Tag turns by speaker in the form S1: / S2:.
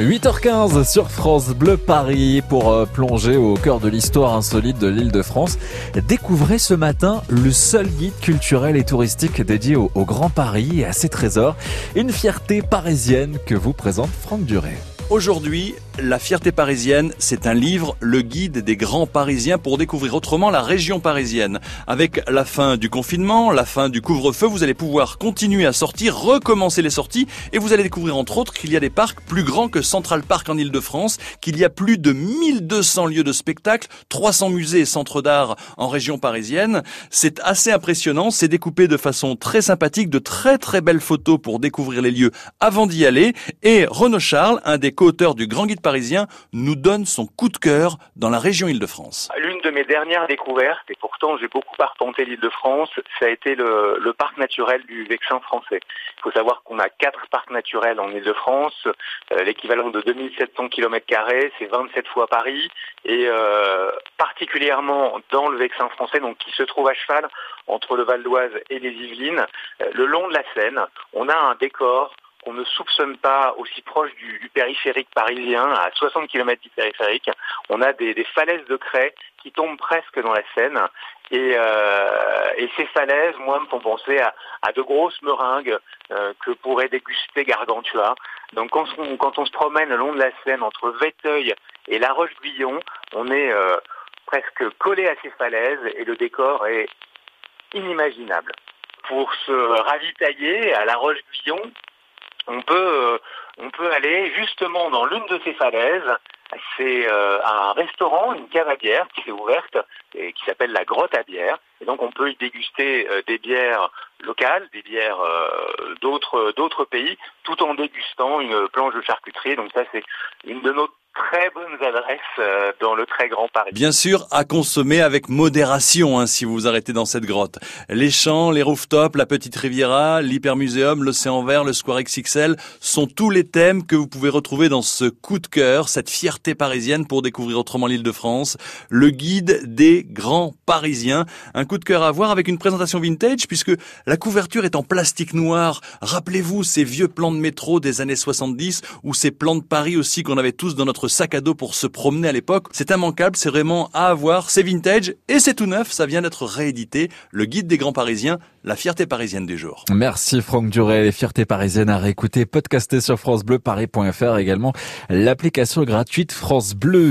S1: 8h15 sur France Bleu Paris pour euh, plonger au cœur de l'histoire insolite de l'île de France. Découvrez ce matin le seul guide culturel et touristique dédié au, au Grand Paris et à ses trésors. Une fierté parisienne que vous présente Franck Duret.
S2: Aujourd'hui, La fierté parisienne, c'est un livre, le guide des grands parisiens pour découvrir autrement la région parisienne. Avec la fin du confinement, la fin du couvre-feu, vous allez pouvoir continuer à sortir, recommencer les sorties et vous allez découvrir entre autres qu'il y a des parcs plus grands que Central Park en Ile-de-France, qu'il y a plus de 1200 lieux de spectacle, 300 musées et centres d'art en région parisienne. C'est assez impressionnant, c'est découpé de façon très sympathique, de très très belles photos pour découvrir les lieux avant d'y aller et Renaud Charles, un des co-auteur du Grand Guide parisien, nous donne son coup de cœur dans la région Île-de-France.
S3: L'une de mes dernières découvertes, et pourtant j'ai beaucoup arpenté l'Île-de-France, ça a été le, parc naturel du Vexin français. Il faut savoir qu'on a quatre parcs naturels en Île-de-France, euh, l'équivalent de 2700 km, c'est 27 fois Paris, et euh, particulièrement dans le Vexin français, donc qui se trouve à cheval entre le Val d'Oise et les Yvelines, euh, le long de la Seine, on a un décor qu'on ne soupçonne pas aussi proche du, du, périphérique parisien, à 60 km du périphérique. On a des, des, falaises de craie qui tombent presque dans la Seine. Et, euh, et ces falaises, moi, me font penser à, à de grosses meringues euh, que pourrait déguster Gargantua. Donc quand on, quand on se promène le long de la Seine entre Véteuil et La Roche-Guyon, on est euh, presque collé à ces falaises et le décor est inimaginable. Pour se ravitailler à La Roche-Guyon, on peut, euh, on peut aller justement dans l'une de ces falaises. C'est euh, un restaurant, une cave à bière qui est ouverte et qui s'appelle la Grotte à bière. Et donc on peut y déguster euh, des bières locales, des bières d'autres d'autres pays, tout en dégustant une planche de charcuterie. Donc ça c'est une de nos très bonnes adresses euh, dans le très grand Paris.
S2: Bien sûr, à consommer avec modération hein, si vous vous arrêtez dans cette grotte. Les champs, les rooftops, la petite Riviera, l'hypermuséum, l'océan vert, le Square XXL sont tous les thèmes que vous pouvez retrouver dans ce coup de cœur, cette fierté parisienne pour découvrir autrement l'île de France, le guide des grands parisiens. Un coup de cœur à voir avec une présentation vintage puisque la couverture est en plastique noir. Rappelez-vous ces vieux plans de métro des années 70 ou ces plans de Paris aussi qu'on avait tous dans notre sac à dos pour se promener à l'époque. C'est immanquable, c'est vraiment à avoir, c'est vintage et c'est tout neuf, ça vient d'être réédité. Le guide des grands parisiens, la fierté parisienne du jour.
S1: Merci Franck Duret, les fiertés parisiennes à réécouter, podcaster sur francebleuparis.fr également l'application gratuite France Bleu.